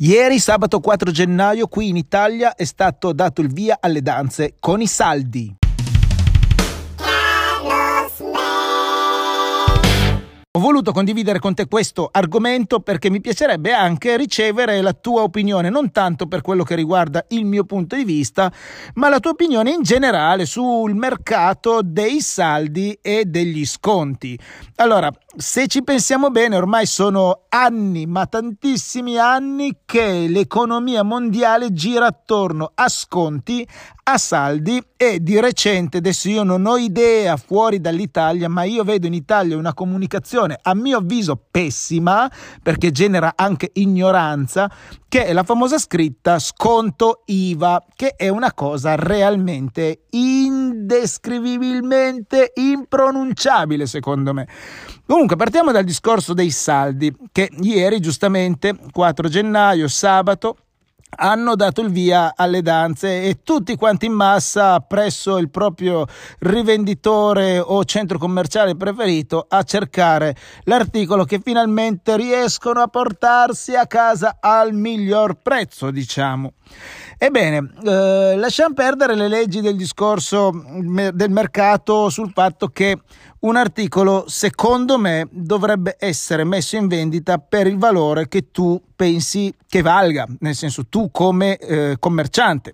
Ieri, sabato 4 gennaio, qui in Italia è stato dato il via alle danze con i saldi. Ho voluto condividere con te questo argomento perché mi piacerebbe anche ricevere la tua opinione, non tanto per quello che riguarda il mio punto di vista, ma la tua opinione in generale sul mercato dei saldi e degli sconti. Allora, se ci pensiamo bene, ormai sono anni, ma tantissimi anni, che l'economia mondiale gira attorno a sconti, a saldi e di recente, adesso io non ho idea fuori dall'Italia, ma io vedo in Italia una comunicazione a mio avviso pessima, perché genera anche ignoranza, che è la famosa scritta sconto IVA, che è una cosa realmente indescrivibilmente impronunciabile secondo me. Comunque partiamo dal discorso dei saldi, che ieri giustamente, 4 gennaio, sabato, hanno dato il via alle danze e tutti quanti in massa presso il proprio rivenditore o centro commerciale preferito a cercare l'articolo che finalmente riescono a portarsi a casa al miglior prezzo, diciamo. Ebbene, eh, lasciamo perdere le leggi del discorso del mercato sul fatto che un articolo, secondo me, dovrebbe essere messo in vendita per il valore che tu pensi che valga, nel senso tu come eh, commerciante,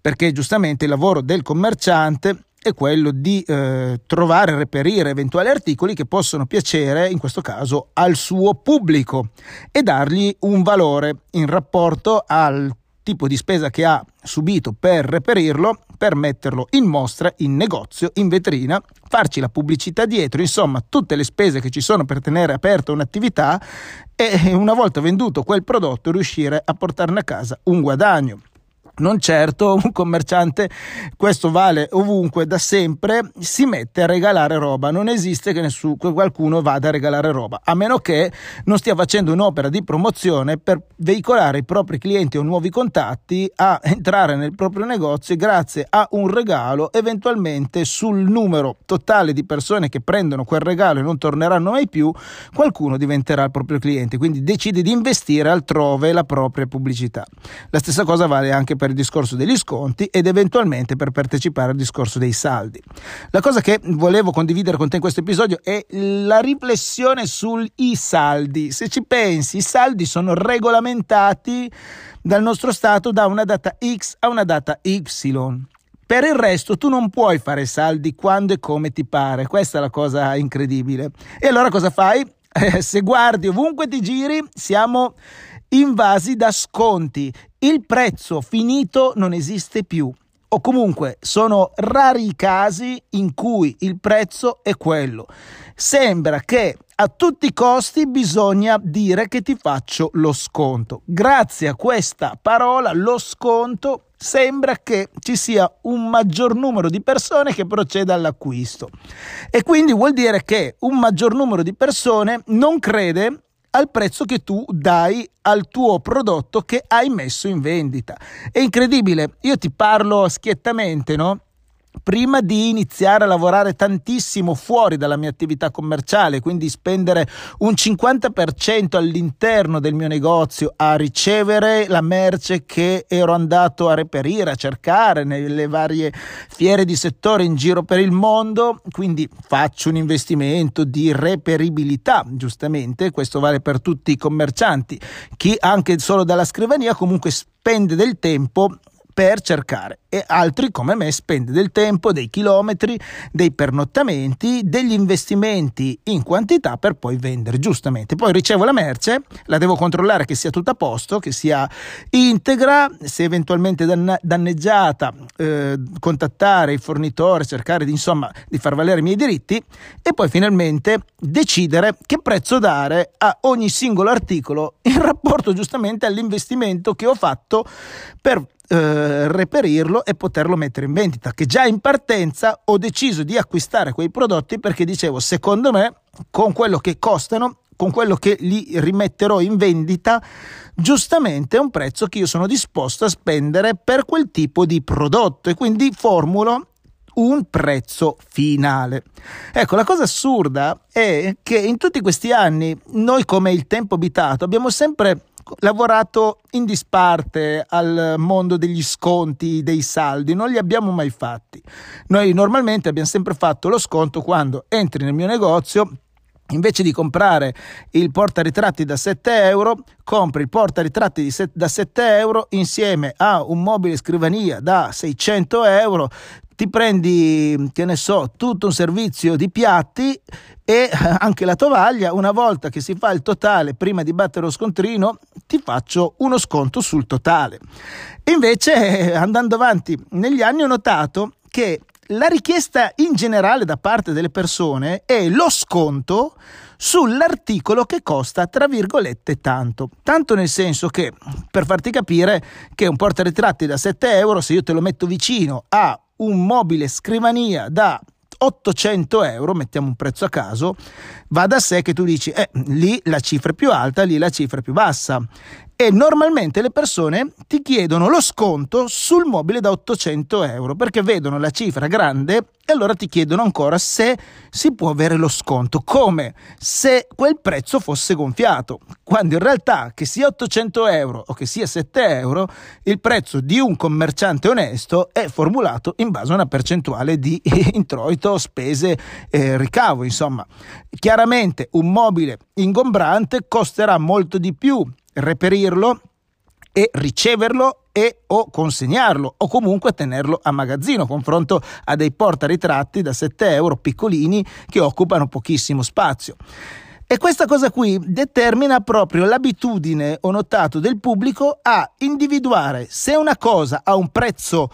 perché giustamente il lavoro del commerciante è quello di eh, trovare e reperire eventuali articoli che possono piacere, in questo caso, al suo pubblico e dargli un valore in rapporto al tipo di spesa che ha subito per reperirlo, per metterlo in mostra, in negozio, in vetrina, farci la pubblicità dietro, insomma tutte le spese che ci sono per tenere aperta un'attività e una volta venduto quel prodotto riuscire a portarne a casa un guadagno. Non certo un commerciante, questo vale ovunque da sempre, si mette a regalare roba. Non esiste che, nessuno, che qualcuno vada a regalare roba, a meno che non stia facendo un'opera di promozione per veicolare i propri clienti o nuovi contatti a entrare nel proprio negozio grazie a un regalo, eventualmente sul numero totale di persone che prendono quel regalo e non torneranno mai più, qualcuno diventerà il proprio cliente. Quindi decide di investire altrove la propria pubblicità. La stessa cosa vale anche per per il discorso degli sconti ed eventualmente per partecipare al discorso dei saldi. La cosa che volevo condividere con te in questo episodio è la riflessione sui saldi. Se ci pensi, i saldi sono regolamentati dal nostro Stato da una data X a una data Y. Per il resto tu non puoi fare saldi quando e come ti pare, questa è la cosa incredibile. E allora cosa fai? Eh, se guardi ovunque ti giri, siamo invasi da sconti. Il prezzo finito non esiste più. O comunque sono rari i casi in cui il prezzo è quello. Sembra che a tutti i costi bisogna dire che ti faccio lo sconto. Grazie a questa parola, lo sconto, sembra che ci sia un maggior numero di persone che proceda all'acquisto. E quindi vuol dire che un maggior numero di persone non crede al prezzo che tu dai al tuo prodotto che hai messo in vendita. È incredibile, io ti parlo schiettamente, no? Prima di iniziare a lavorare tantissimo fuori dalla mia attività commerciale, quindi spendere un 50% all'interno del mio negozio a ricevere la merce che ero andato a reperire, a cercare nelle varie fiere di settore in giro per il mondo, quindi faccio un investimento di reperibilità, giustamente, questo vale per tutti i commercianti, chi anche solo dalla scrivania comunque spende del tempo per cercare e altri come me spende del tempo, dei chilometri, dei pernottamenti, degli investimenti in quantità per poi vendere giustamente. Poi ricevo la merce, la devo controllare che sia tutta a posto, che sia integra, se eventualmente danneggiata eh, contattare il fornitore, cercare di, insomma, di far valere i miei diritti e poi finalmente decidere che prezzo dare a ogni singolo articolo in rapporto giustamente all'investimento che ho fatto per eh, reperirlo e poterlo mettere in vendita. Che già in partenza ho deciso di acquistare quei prodotti perché dicevo, secondo me, con quello che costano, con quello che li rimetterò in vendita, giustamente è un prezzo che io sono disposto a spendere per quel tipo di prodotto e quindi formulo un prezzo finale. Ecco, la cosa assurda è che in tutti questi anni noi come il tempo abitato abbiamo sempre lavorato in disparte al mondo degli sconti, dei saldi, non li abbiamo mai fatti. Noi normalmente abbiamo sempre fatto lo sconto quando entri nel mio negozio Invece di comprare il portaritratti da 7 euro, compri il portaritratti da 7 euro insieme a un mobile scrivania da 600 euro, ti prendi, che ne so, tutto un servizio di piatti e anche la tovaglia, una volta che si fa il totale prima di battere lo scontrino, ti faccio uno sconto sul totale. Invece, andando avanti negli anni, ho notato che la richiesta in generale da parte delle persone è lo sconto sull'articolo che costa tra virgolette tanto. Tanto nel senso che, per farti capire che un portaritratti da 7 euro, se io te lo metto vicino a un mobile scrivania da 800 euro, mettiamo un prezzo a caso, va da sé che tu dici, eh, lì la cifra è più alta, lì la cifra è più bassa e normalmente le persone ti chiedono lo sconto sul mobile da 800 euro perché vedono la cifra grande e allora ti chiedono ancora se si può avere lo sconto, come se quel prezzo fosse gonfiato, quando in realtà che sia 800 euro o che sia 7 euro, il prezzo di un commerciante onesto è formulato in base a una percentuale di introito, spese, eh, ricavo, insomma. Chiaramente un mobile ingombrante costerà molto di più reperirlo e riceverlo e o consegnarlo o comunque tenerlo a magazzino confronto a dei portaritratti da 7 euro piccolini che occupano pochissimo spazio. E questa cosa qui determina proprio l'abitudine, ho notato, del pubblico a individuare se una cosa ha un prezzo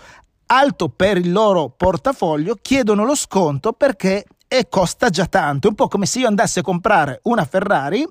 alto per il loro portafoglio, chiedono lo sconto perché costa già tanto. È un po' come se io andassi a comprare una Ferrari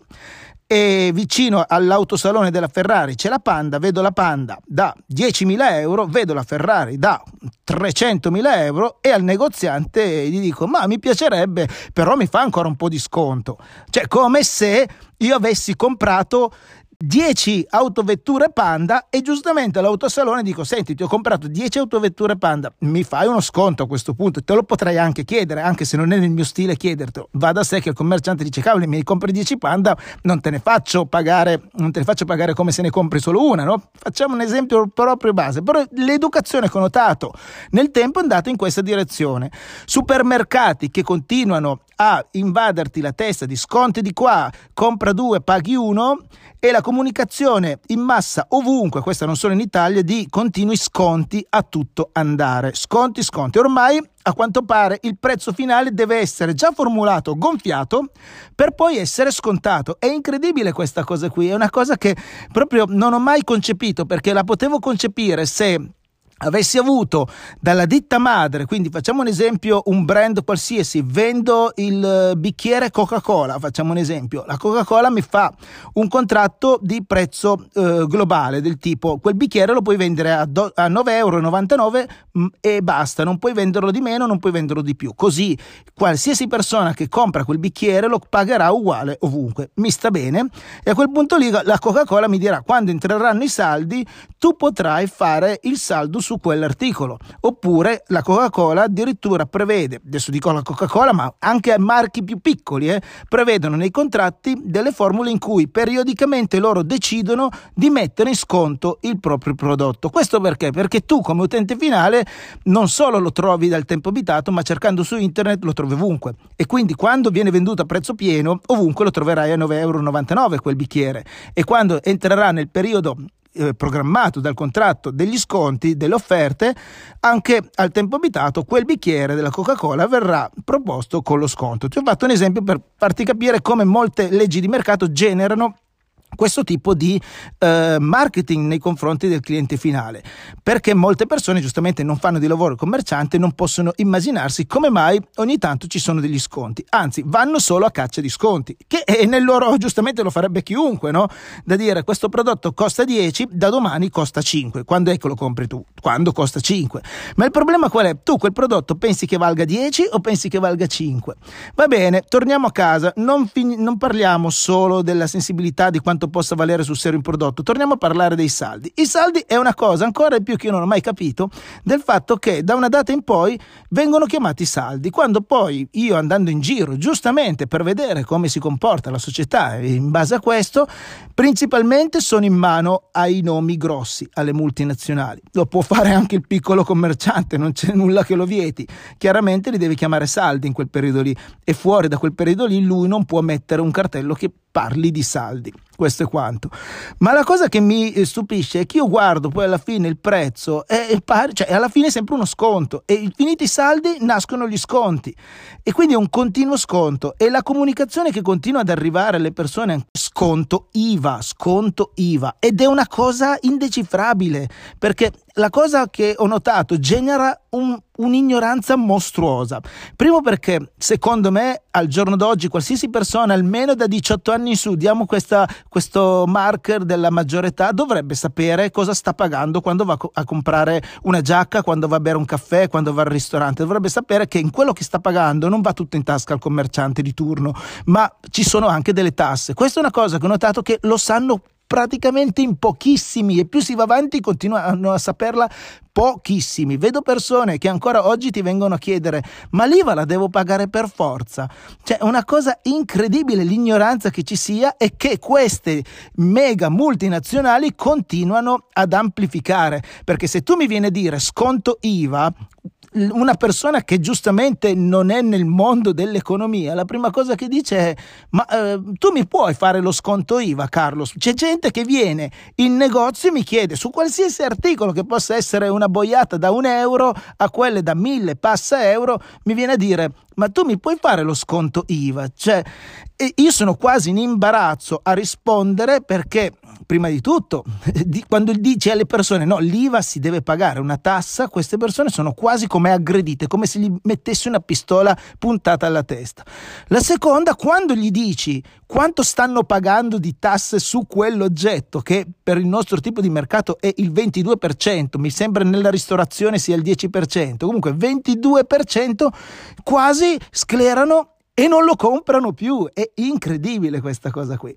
e vicino all'autosalone della Ferrari c'è la Panda, vedo la Panda da 10.000 euro, vedo la Ferrari da 300.000 euro e al negoziante gli dico ma mi piacerebbe, però mi fa ancora un po' di sconto. Cioè come se io avessi comprato 10 autovetture Panda e giustamente all'autosalone dico senti ti ho comprato 10 autovetture Panda mi fai uno sconto a questo punto? Te lo potrei anche chiedere anche se non è nel mio stile chiedertelo. Va da sé che il commerciante dice cavoli mi compri 10 Panda non te ne faccio pagare non te ne faccio pagare come se ne compri solo una no? facciamo un esempio proprio base però l'educazione che ho notato nel tempo è andata in questa direzione. Supermercati che continuano a invaderti la testa di sconti di qua compra due paghi uno e la comunicazione in massa ovunque, questa non solo in Italia, di continui sconti a tutto andare. Sconti, sconti. Ormai a quanto pare il prezzo finale deve essere già formulato, gonfiato, per poi essere scontato. È incredibile questa cosa qui, è una cosa che proprio non ho mai concepito perché la potevo concepire se avessi avuto dalla ditta madre, quindi facciamo un esempio, un brand qualsiasi, vendo il eh, bicchiere Coca-Cola, facciamo un esempio, la Coca-Cola mi fa un contratto di prezzo eh, globale del tipo quel bicchiere lo puoi vendere a, do- a 9,99 euro mm, e basta, non puoi venderlo di meno, non puoi venderlo di più, così qualsiasi persona che compra quel bicchiere lo pagherà uguale ovunque, mi sta bene? E a quel punto lì la Coca-Cola mi dirà quando entreranno i saldi tu potrai fare il saldo su su quell'articolo. Oppure la Coca-Cola addirittura prevede, adesso dico la Coca-Cola, ma anche marchi più piccoli, eh, prevedono nei contratti delle formule in cui periodicamente loro decidono di mettere in sconto il proprio prodotto. Questo perché? Perché tu come utente finale non solo lo trovi dal tempo abitato, ma cercando su internet lo trovi ovunque. E quindi quando viene venduto a prezzo pieno, ovunque lo troverai a 9,99 euro quel bicchiere. E quando entrerà nel periodo eh, programmato dal contratto degli sconti, delle offerte, anche al tempo abitato quel bicchiere della Coca-Cola verrà proposto con lo sconto. Ti ho fatto un esempio per farti capire come molte leggi di mercato generano questo tipo di eh, marketing nei confronti del cliente finale. Perché molte persone giustamente non fanno di lavoro commerciante non possono immaginarsi come mai ogni tanto ci sono degli sconti. Anzi vanno solo a caccia di sconti che nel loro giustamente lo farebbe chiunque no? da dire questo prodotto costa 10 da domani costa 5 quando è che lo compri tu? Quando costa 5 ma il problema qual è? Tu quel prodotto pensi che valga 10 o pensi che valga 5 va bene torniamo a casa. Non, fin- non parliamo solo della sensibilità di quanto quanto possa valere sul serio un prodotto. Torniamo a parlare dei saldi. I saldi è una cosa ancora più che io non ho mai capito del fatto che da una data in poi vengono chiamati saldi, quando poi io andando in giro giustamente per vedere come si comporta la società in base a questo, principalmente sono in mano ai nomi grossi, alle multinazionali. Lo può fare anche il piccolo commerciante, non c'è nulla che lo vieti. Chiaramente li devi chiamare saldi in quel periodo lì e fuori da quel periodo lì lui non può mettere un cartello che parli di saldi. Questo è quanto. Ma la cosa che mi stupisce è che io guardo poi alla fine il prezzo e cioè alla fine è sempre uno sconto e finiti i saldi nascono gli sconti e quindi è un continuo sconto e la comunicazione che continua ad arrivare alle persone sconto IVA, sconto IVA ed è una cosa indecifrabile perché la cosa che ho notato genera un, un'ignoranza mostruosa. Primo perché secondo me al giorno d'oggi qualsiasi persona almeno da 18 anni in su, diamo questa, questo marker della maggiore età, dovrebbe sapere cosa sta pagando quando va a comprare una giacca, quando va a bere un caffè, quando va al ristorante. Dovrebbe sapere che in quello che sta pagando non va tutto in tasca al commerciante di turno, ma ci sono anche delle tasse. Questa è una cosa che ho notato che lo sanno praticamente in pochissimi e più si va avanti continuano a saperla pochissimi. Vedo persone che ancora oggi ti vengono a chiedere ma l'IVA la devo pagare per forza. Cioè una cosa incredibile l'ignoranza che ci sia e che queste mega multinazionali continuano ad amplificare. Perché se tu mi vieni a dire sconto IVA, una persona che giustamente non è nel mondo dell'economia, la prima cosa che dice è: Ma eh, tu mi puoi fare lo sconto IVA, Carlos? C'è gente che viene in negozio e mi chiede su qualsiasi articolo che possa essere una boiata da un euro a quelle da mille passa euro, mi viene a dire: Ma tu mi puoi fare lo sconto IVA? Cioè, io sono quasi in imbarazzo a rispondere perché prima di tutto, quando dici alle persone no, l'IVA si deve pagare una tassa, queste persone sono quasi come aggredite, come se gli mettessi una pistola puntata alla testa. La seconda, quando gli dici quanto stanno pagando di tasse su quell'oggetto, che per il nostro tipo di mercato è il 22%, mi sembra nella ristorazione sia il 10%, comunque 22%, quasi sclerano e non lo comprano più. È incredibile questa cosa qui.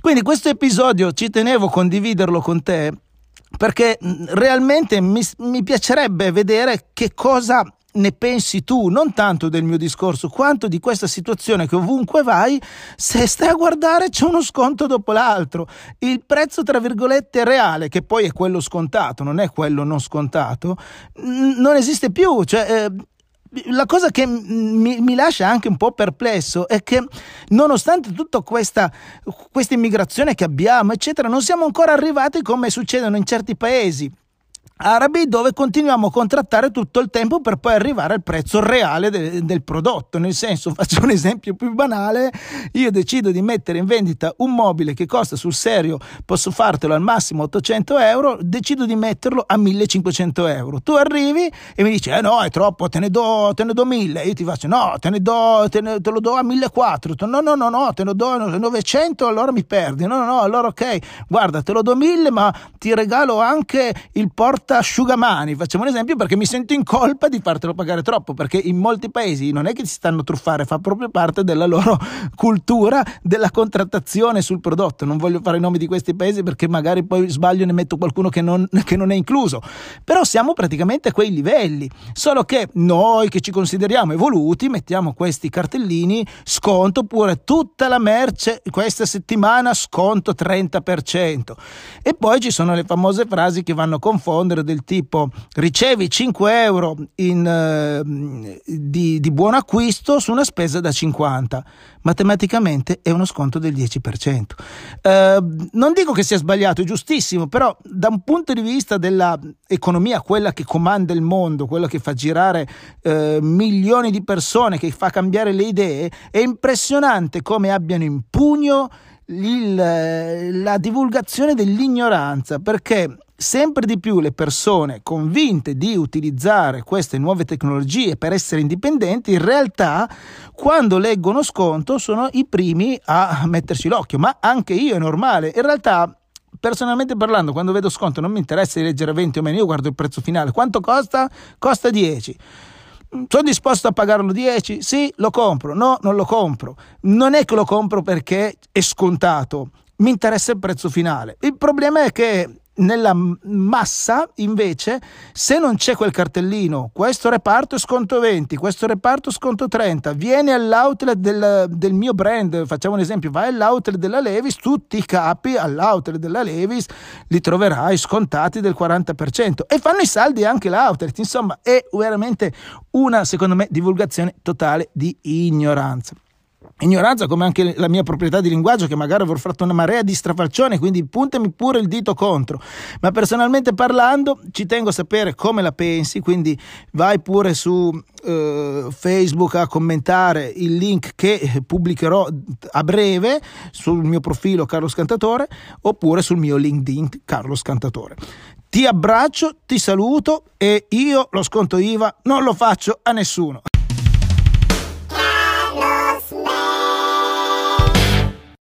Quindi questo episodio ci tenevo a condividerlo con te perché mm, realmente mi, mi piacerebbe vedere che cosa ne pensi tu, non tanto del mio discorso, quanto di questa situazione che ovunque vai, se stai a guardare c'è uno sconto dopo l'altro. Il prezzo, tra virgolette, reale, che poi è quello scontato, non è quello non scontato, non esiste più. Cioè, eh, la cosa che mi, mi, lascia anche un po' perplesso è che nonostante tutta questa, questa immigrazione che abbiamo, eccetera, non siamo ancora arrivati come succedono in certi paesi arabi dove continuiamo a contrattare tutto il tempo per poi arrivare al prezzo reale de- del prodotto. Nel senso, faccio un esempio più banale, io decido di mettere in vendita un mobile che costa sul serio, posso fartelo al massimo 800 euro, decido di metterlo a 1500 euro. Tu arrivi e mi dici, eh no, è troppo, te ne do, te ne do 1000. Io ti faccio, no, te ne do, te, ne, te lo do a 1400. No, no, no, no, te ne do 900, allora mi perdi. No, no, no, allora ok, guarda, te lo do 1000, ma ti regalo anche il porto porta asciugamani, facciamo un esempio, perché mi sento in colpa di fartelo pagare troppo, perché in molti paesi non è che si stanno truffare, fa proprio parte della loro cultura della contrattazione sul prodotto. Non voglio fare i nomi di questi paesi perché magari poi sbaglio e ne metto qualcuno che non, che non è incluso, però siamo praticamente a quei livelli, solo che noi che ci consideriamo evoluti mettiamo questi cartellini sconto oppure tutta la merce questa settimana sconto 30% e poi ci sono le famose frasi che vanno a confondere numero del tipo ricevi 5 euro in, eh, di, di buon acquisto su una spesa da 50 matematicamente è uno sconto del 10%. Eh, non dico che sia sbagliato, è giustissimo, però da un punto di vista dell'economia, quella che comanda il mondo, quella che fa girare eh, milioni di persone, che fa cambiare le idee, è impressionante come abbiano in pugno il, la divulgazione dell'ignoranza, perché sempre di più le persone convinte di utilizzare queste nuove tecnologie per essere indipendenti, in realtà quando leggono sconto sono i primi a metterci l'occhio, ma anche io è normale. In realtà personalmente parlando, quando vedo sconto non mi interessa di leggere 20 o meno, io guardo il prezzo finale. Quanto costa? Costa 10. Sono disposto a pagarlo 10? Sì, lo compro. No, non lo compro. Non è che lo compro perché è scontato mi interessa il prezzo finale. Il problema è che nella massa invece se non c'è quel cartellino questo reparto sconto 20 questo reparto sconto 30 vieni all'outlet del, del, mio brand facciamo un esempio vai all'outlet della Levis tutti i capi all'outlet della Levis li troverai scontati del 40% e fanno i saldi anche l'outlet insomma è veramente una secondo me divulgazione totale di ignoranza Ignoranza come anche la mia proprietà di linguaggio che magari avrò fatto una marea di strafalcione, quindi puntami pure il dito contro. Ma personalmente parlando ci tengo a sapere come la pensi, quindi vai pure su eh, Facebook a commentare il link che pubblicherò a breve sul mio profilo Carlo Scantatore oppure sul mio LinkedIn Carlo Scantatore. Ti abbraccio, ti saluto e io lo sconto IVA non lo faccio a nessuno.